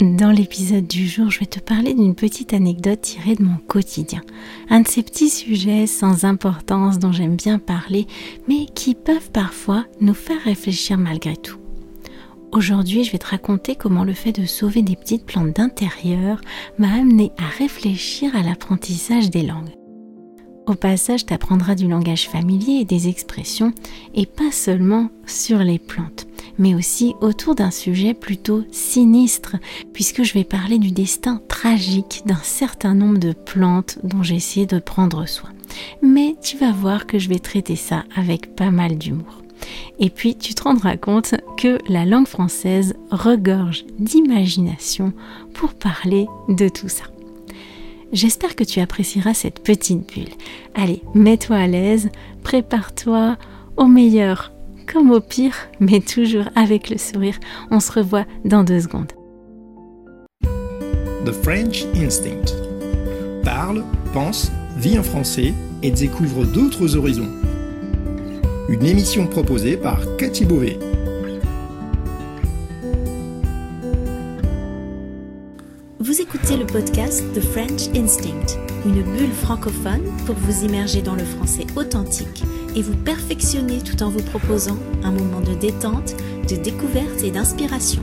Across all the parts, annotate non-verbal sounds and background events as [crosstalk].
Dans l'épisode du jour, je vais te parler d'une petite anecdote tirée de mon quotidien. Un de ces petits sujets sans importance dont j'aime bien parler, mais qui peuvent parfois nous faire réfléchir malgré tout. Aujourd'hui, je vais te raconter comment le fait de sauver des petites plantes d'intérieur m'a amené à réfléchir à l'apprentissage des langues. Au passage, tu apprendras du langage familier et des expressions, et pas seulement sur les plantes mais aussi autour d'un sujet plutôt sinistre, puisque je vais parler du destin tragique d'un certain nombre de plantes dont j'ai essayé de prendre soin. Mais tu vas voir que je vais traiter ça avec pas mal d'humour. Et puis tu te rendras compte que la langue française regorge d'imagination pour parler de tout ça. J'espère que tu apprécieras cette petite bulle. Allez, mets-toi à l'aise, prépare-toi au meilleur comme au pire, mais toujours avec le sourire. On se revoit dans deux secondes. The French Instinct. Parle, pense, vit en français et découvre d'autres horizons. Une émission proposée par Cathy Beauvais. Vous écoutez le podcast The French Instinct, une bulle francophone pour vous immerger dans le français authentique et vous perfectionner tout en vous proposant un moment de détente, de découverte et d'inspiration.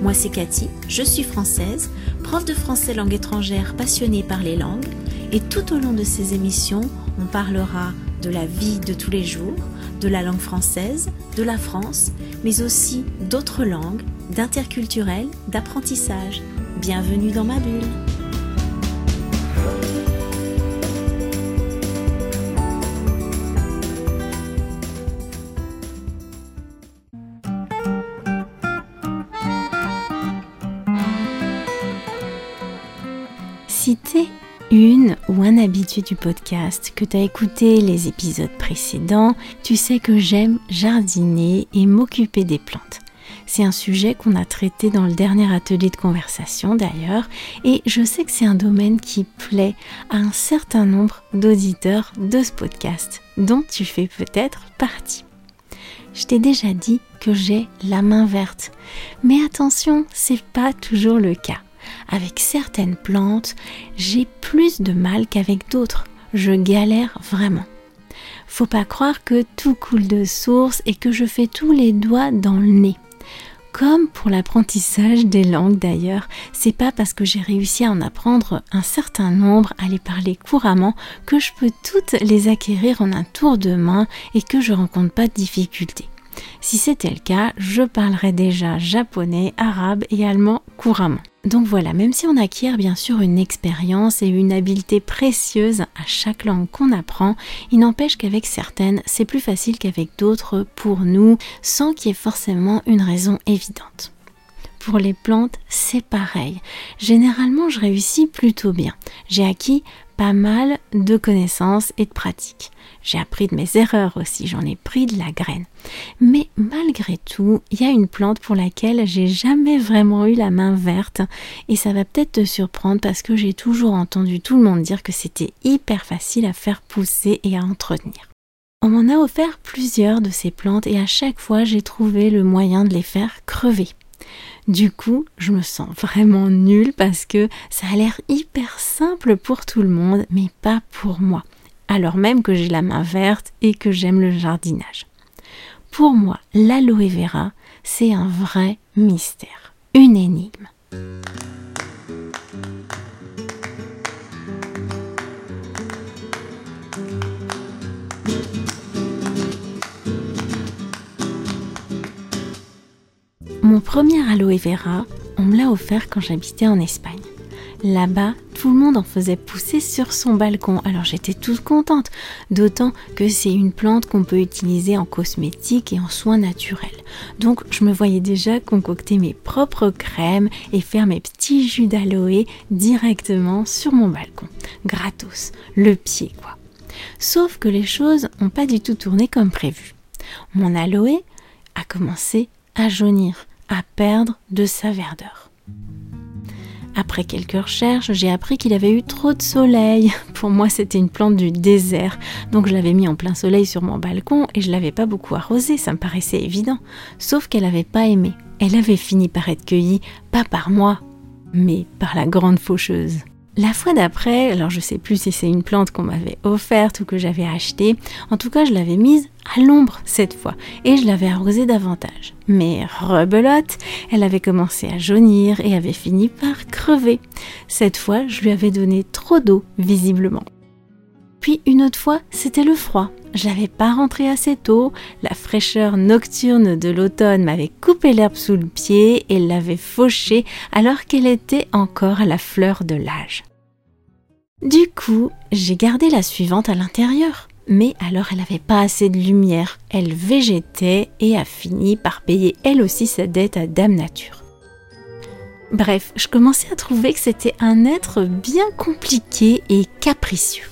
Moi c'est Cathy, je suis française, prof de français langue étrangère passionnée par les langues et tout au long de ces émissions, on parlera de la vie de tous les jours, de la langue française, de la France, mais aussi d'autres langues, d'interculturel, d'apprentissage. Bienvenue dans ma bulle. Une ou un habitué du podcast, que tu as écouté les épisodes précédents, tu sais que j'aime jardiner et m'occuper des plantes. C'est un sujet qu'on a traité dans le dernier atelier de conversation d'ailleurs, et je sais que c'est un domaine qui plaît à un certain nombre d'auditeurs de ce podcast, dont tu fais peut-être partie. Je t'ai déjà dit que j'ai la main verte, mais attention, c'est pas toujours le cas avec certaines plantes, j'ai plus de mal qu'avec d'autres. Je galère vraiment. Faut pas croire que tout coule de source et que je fais tous les doigts dans le nez. Comme pour l'apprentissage des langues d'ailleurs, c'est pas parce que j'ai réussi à en apprendre un certain nombre, à les parler couramment, que je peux toutes les acquérir en un tour de main et que je rencontre pas de difficultés. Si c'était le cas, je parlerais déjà japonais, arabe et allemand couramment. Donc voilà, même si on acquiert bien sûr une expérience et une habileté précieuse à chaque langue qu'on apprend, il n'empêche qu'avec certaines, c'est plus facile qu'avec d'autres pour nous, sans qu'il y ait forcément une raison évidente. Pour les plantes, c'est pareil. Généralement, je réussis plutôt bien. J'ai acquis pas mal de connaissances et de pratiques. J'ai appris de mes erreurs aussi, j'en ai pris de la graine. Mais malgré tout, il y a une plante pour laquelle j'ai jamais vraiment eu la main verte et ça va peut-être te surprendre parce que j'ai toujours entendu tout le monde dire que c'était hyper facile à faire pousser et à entretenir. On m'en a offert plusieurs de ces plantes et à chaque fois j'ai trouvé le moyen de les faire crever. Du coup, je me sens vraiment nulle parce que ça a l'air hyper simple pour tout le monde, mais pas pour moi, alors même que j'ai la main verte et que j'aime le jardinage. Pour moi, l'aloe vera, c'est un vrai mystère, une énigme. Mon premier aloe vera, on me l'a offert quand j'habitais en Espagne. Là-bas, tout le monde en faisait pousser sur son balcon, alors j'étais toute contente, d'autant que c'est une plante qu'on peut utiliser en cosmétique et en soins naturels. Donc je me voyais déjà concocter mes propres crèmes et faire mes petits jus d'aloe directement sur mon balcon. Gratos, le pied quoi. Sauf que les choses n'ont pas du tout tourné comme prévu. Mon aloe a commencé à jaunir à perdre de sa verdeur. Après quelques recherches, j'ai appris qu'il avait eu trop de soleil. [laughs] Pour moi, c'était une plante du désert, donc je l'avais mis en plein soleil sur mon balcon et je l'avais pas beaucoup arrosée, ça me paraissait évident. Sauf qu'elle n'avait pas aimé. elle avait fini par être cueillie, pas par moi, mais par la grande faucheuse. La fois d'après, alors je sais plus si c'est une plante qu'on m'avait offerte ou que j'avais achetée, en tout cas je l'avais mise à l'ombre cette fois et je l'avais arrosée davantage. Mais rebelote, elle avait commencé à jaunir et avait fini par crever. Cette fois, je lui avais donné trop d'eau, visiblement. Puis une autre fois, c'était le froid. Je l'avais pas rentré assez tôt, la fraîcheur nocturne de l'automne m'avait coupé l'herbe sous le pied et l'avait fauchée alors qu'elle était encore à la fleur de l'âge. Du coup, j'ai gardé la suivante à l'intérieur. Mais alors elle n'avait pas assez de lumière, elle végétait et a fini par payer elle aussi sa dette à Dame Nature. Bref, je commençais à trouver que c'était un être bien compliqué et capricieux.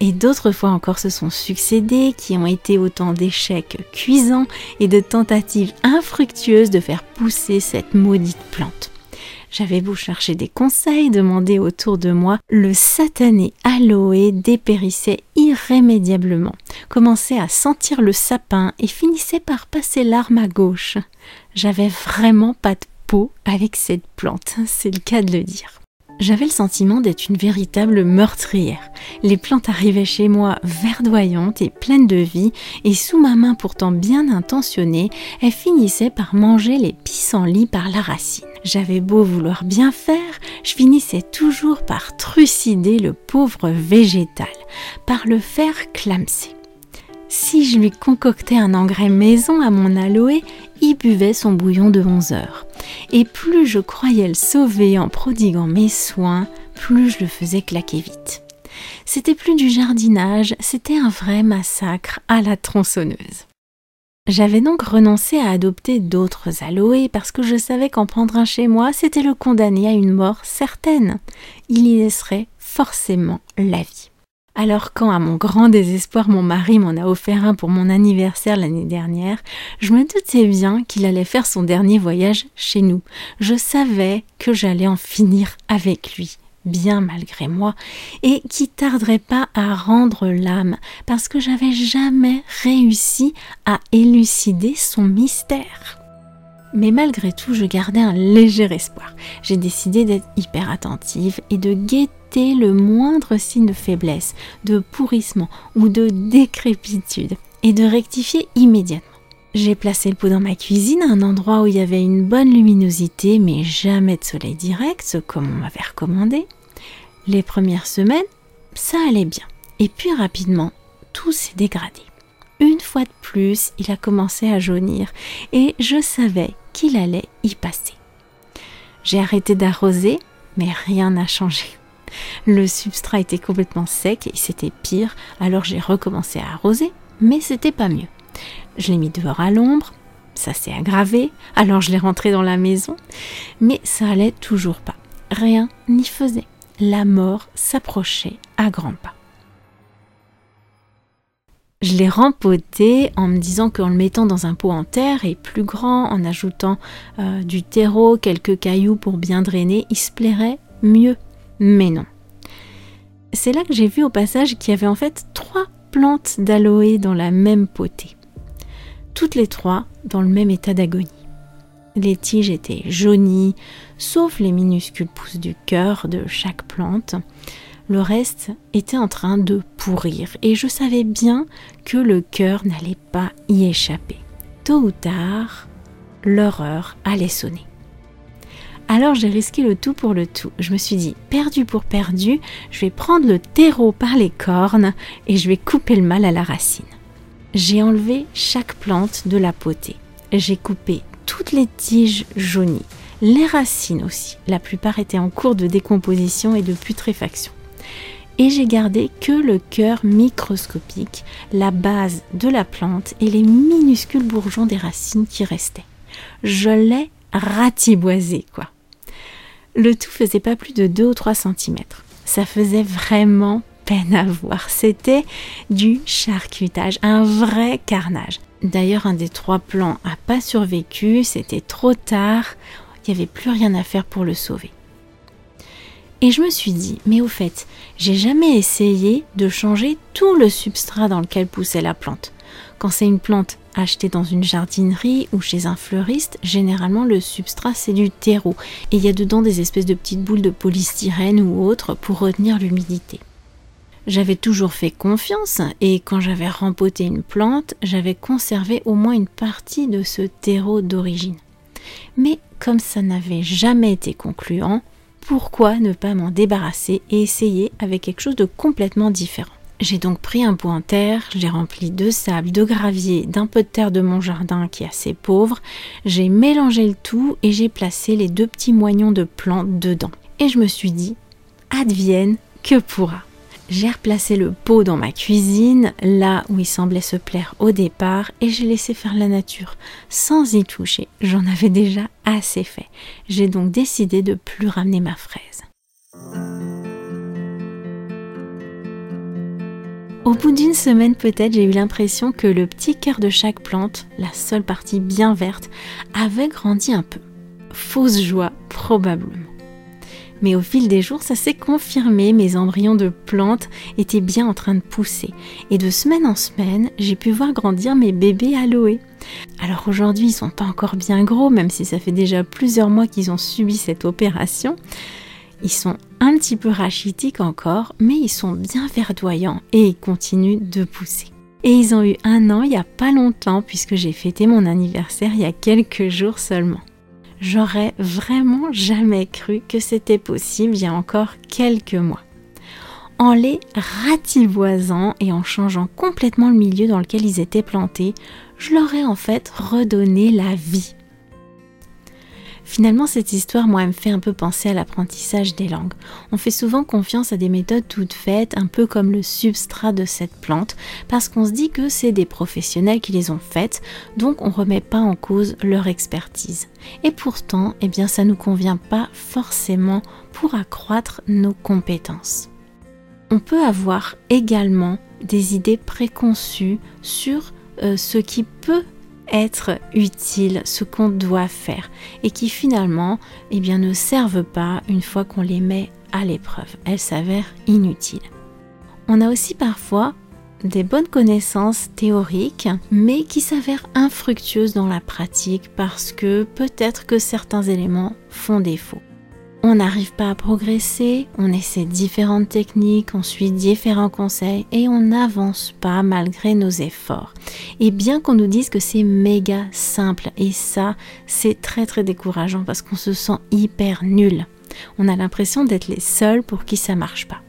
Et d'autres fois encore se sont succédés qui ont été autant d'échecs cuisants et de tentatives infructueuses de faire pousser cette maudite plante. J'avais beau chercher des conseils, demander autour de moi, le satané aloe dépérissait irrémédiablement, commençait à sentir le sapin et finissait par passer l'arme à gauche. J'avais vraiment pas de peau avec cette plante, c'est le cas de le dire. J'avais le sentiment d'être une véritable meurtrière. Les plantes arrivaient chez moi verdoyantes et pleines de vie, et sous ma main pourtant bien intentionnée, elles finissaient par manger les pissenlits par la racine. J'avais beau vouloir bien faire, je finissais toujours par trucider le pauvre végétal, par le faire clamser. Si je lui concoctais un engrais maison à mon aloe, il buvait son bouillon de 11 heures. Et plus je croyais le sauver en prodiguant mes soins, plus je le faisais claquer vite. C'était plus du jardinage, c'était un vrai massacre à la tronçonneuse. J'avais donc renoncé à adopter d'autres aloés parce que je savais qu'en prendre un chez moi, c'était le condamner à une mort certaine. Il y laisserait forcément la vie. Alors quand, à mon grand désespoir, mon mari m'en a offert un pour mon anniversaire l'année dernière, je me doutais bien qu'il allait faire son dernier voyage chez nous. Je savais que j'allais en finir avec lui, bien malgré moi, et qui tarderait pas à rendre l'âme, parce que j'avais jamais réussi à élucider son mystère. Mais malgré tout, je gardais un léger espoir. J'ai décidé d'être hyper attentive et de guetter le moindre signe de faiblesse, de pourrissement ou de décrépitude et de rectifier immédiatement. J'ai placé le pot dans ma cuisine à un endroit où il y avait une bonne luminosité mais jamais de soleil direct comme on m'avait recommandé. Les premières semaines, ça allait bien. Et puis rapidement, tout s'est dégradé. Une fois de plus, il a commencé à jaunir et je savais qu'il allait y passer. J'ai arrêté d'arroser, mais rien n'a changé. Le substrat était complètement sec et c'était pire, alors j'ai recommencé à arroser, mais c'était pas mieux. Je l'ai mis dehors à l'ombre, ça s'est aggravé, alors je l'ai rentré dans la maison, mais ça allait toujours pas. Rien n'y faisait. La mort s'approchait à grands pas. Je l'ai rempoté en me disant qu'en le mettant dans un pot en terre et plus grand, en ajoutant euh, du terreau, quelques cailloux pour bien drainer, il se plairait mieux. Mais non. C'est là que j'ai vu au passage qu'il y avait en fait trois plantes d'aloe dans la même potée. Toutes les trois dans le même état d'agonie. Les tiges étaient jaunies, sauf les minuscules pousses du cœur de chaque plante. Le reste était en train de pourrir et je savais bien que le cœur n'allait pas y échapper. Tôt ou tard, l'horreur allait sonner. Alors j'ai risqué le tout pour le tout. Je me suis dit, perdu pour perdu, je vais prendre le terreau par les cornes et je vais couper le mal à la racine. J'ai enlevé chaque plante de la potée. J'ai coupé toutes les tiges jaunies, les racines aussi. La plupart étaient en cours de décomposition et de putréfaction. Et j'ai gardé que le cœur microscopique, la base de la plante et les minuscules bourgeons des racines qui restaient. Je l'ai ratiboisé, quoi. Le tout faisait pas plus de 2 ou 3 cm. Ça faisait vraiment peine à voir. C'était du charcutage, un vrai carnage. D'ailleurs, un des trois plans a pas survécu, c'était trop tard, il n'y avait plus rien à faire pour le sauver. Et je me suis dit, mais au fait, j'ai jamais essayé de changer tout le substrat dans lequel poussait la plante. Quand c'est une plante achetée dans une jardinerie ou chez un fleuriste, généralement le substrat c'est du terreau et il y a dedans des espèces de petites boules de polystyrène ou autres pour retenir l'humidité. J'avais toujours fait confiance et quand j'avais rempoté une plante, j'avais conservé au moins une partie de ce terreau d'origine. Mais comme ça n'avait jamais été concluant, pourquoi ne pas m'en débarrasser et essayer avec quelque chose de complètement différent? J'ai donc pris un pot en terre, j'ai rempli de sable, de gravier, d'un peu de terre de mon jardin qui est assez pauvre, j'ai mélangé le tout et j'ai placé les deux petits moignons de plantes dedans. Et je me suis dit, advienne que pourra j'ai replacé le pot dans ma cuisine, là où il semblait se plaire au départ, et j'ai laissé faire la nature, sans y toucher. J'en avais déjà assez fait. J'ai donc décidé de plus ramener ma fraise. Au bout d'une semaine peut-être, j'ai eu l'impression que le petit cœur de chaque plante, la seule partie bien verte, avait grandi un peu. Fausse joie, probablement. Mais au fil des jours, ça s'est confirmé, mes embryons de plantes étaient bien en train de pousser. Et de semaine en semaine, j'ai pu voir grandir mes bébés aloe. Alors aujourd'hui, ils sont pas encore bien gros, même si ça fait déjà plusieurs mois qu'ils ont subi cette opération. Ils sont un petit peu rachitiques encore, mais ils sont bien verdoyants et ils continuent de pousser. Et ils ont eu un an il n'y a pas longtemps, puisque j'ai fêté mon anniversaire il y a quelques jours seulement. J'aurais vraiment jamais cru que c'était possible il y a encore quelques mois. En les ratiboisant et en changeant complètement le milieu dans lequel ils étaient plantés, je leur ai en fait redonné la vie. Finalement, cette histoire, moi, me fait un peu penser à l'apprentissage des langues. On fait souvent confiance à des méthodes toutes faites, un peu comme le substrat de cette plante, parce qu'on se dit que c'est des professionnels qui les ont faites, donc on ne remet pas en cause leur expertise. Et pourtant, eh bien, ça nous convient pas forcément pour accroître nos compétences. On peut avoir également des idées préconçues sur euh, ce qui peut être utile, ce qu'on doit faire, et qui finalement eh bien, ne servent pas une fois qu'on les met à l'épreuve. Elles s'avèrent inutiles. On a aussi parfois des bonnes connaissances théoriques, mais qui s'avèrent infructueuses dans la pratique parce que peut-être que certains éléments font défaut on n'arrive pas à progresser, on essaie différentes techniques, on suit différents conseils et on n'avance pas malgré nos efforts. Et bien qu'on nous dise que c'est méga simple, et ça c'est très très décourageant parce qu'on se sent hyper nul. On a l'impression d'être les seuls pour qui ça marche pas.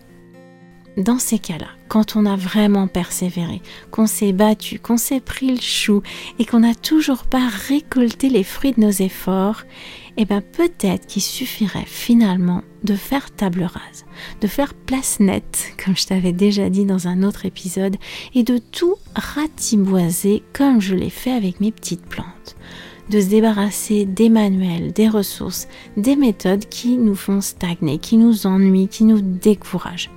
Dans ces cas-là, quand on a vraiment persévéré, qu'on s'est battu, qu'on s'est pris le chou et qu'on n'a toujours pas récolté les fruits de nos efforts, eh bien peut-être qu'il suffirait finalement de faire table rase, de faire place nette, comme je t'avais déjà dit dans un autre épisode, et de tout ratiboiser comme je l'ai fait avec mes petites plantes. De se débarrasser des manuels, des ressources, des méthodes qui nous font stagner, qui nous ennuient, qui nous découragent.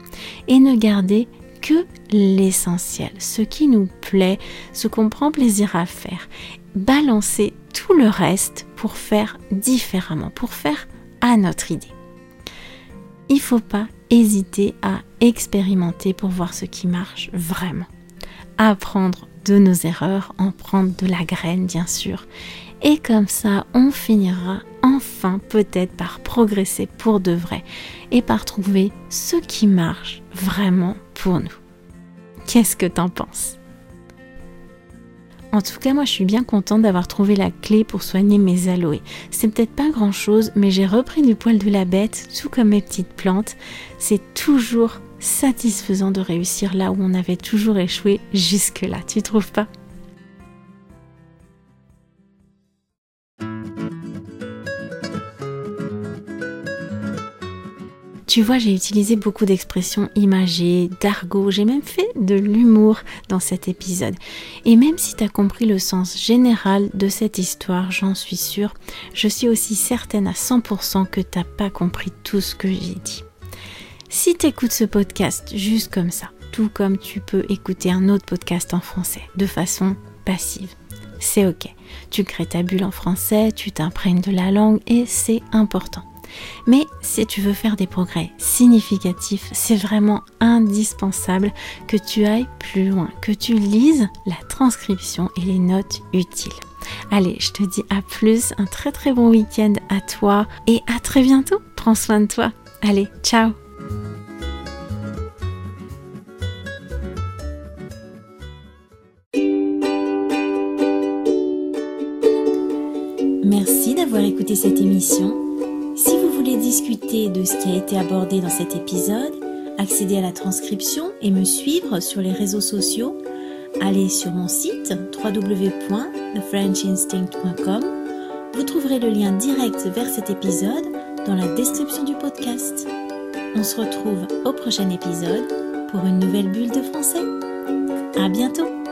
Et ne garder que l'essentiel, ce qui nous plaît, ce qu'on prend plaisir à faire. Balancer tout le reste pour faire différemment, pour faire à notre idée. Il ne faut pas hésiter à expérimenter pour voir ce qui marche vraiment. Apprendre de nos erreurs, en prendre de la graine bien sûr. Et comme ça, on finira enfin peut-être par progresser pour de vrai et par trouver ce qui marche vraiment pour nous. Qu'est-ce que t'en penses? En tout cas, moi, je suis bien contente d'avoir trouvé la clé pour soigner mes aloés. C'est peut-être pas grand-chose, mais j'ai repris du poil de la bête, tout comme mes petites plantes. C'est toujours satisfaisant de réussir là où on avait toujours échoué jusque-là. Tu trouves pas? Tu vois, j'ai utilisé beaucoup d'expressions imagées, d'argot, j'ai même fait de l'humour dans cet épisode. Et même si tu as compris le sens général de cette histoire, j'en suis sûre, je suis aussi certaine à 100% que tu n'as pas compris tout ce que j'ai dit. Si tu écoutes ce podcast juste comme ça, tout comme tu peux écouter un autre podcast en français, de façon passive, c'est ok. Tu crées ta bulle en français, tu t'imprègnes de la langue et c'est important. Mais si tu veux faire des progrès significatifs, c'est vraiment indispensable que tu ailles plus loin, que tu lises la transcription et les notes utiles. Allez, je te dis à plus, un très très bon week-end à toi et à très bientôt. Prends soin de toi. Allez, ciao Merci d'avoir écouté cette émission. Discuter de ce qui a été abordé dans cet épisode, accéder à la transcription et me suivre sur les réseaux sociaux, allez sur mon site www.thefrenchinstinct.com. Vous trouverez le lien direct vers cet épisode dans la description du podcast. On se retrouve au prochain épisode pour une nouvelle bulle de français. À bientôt!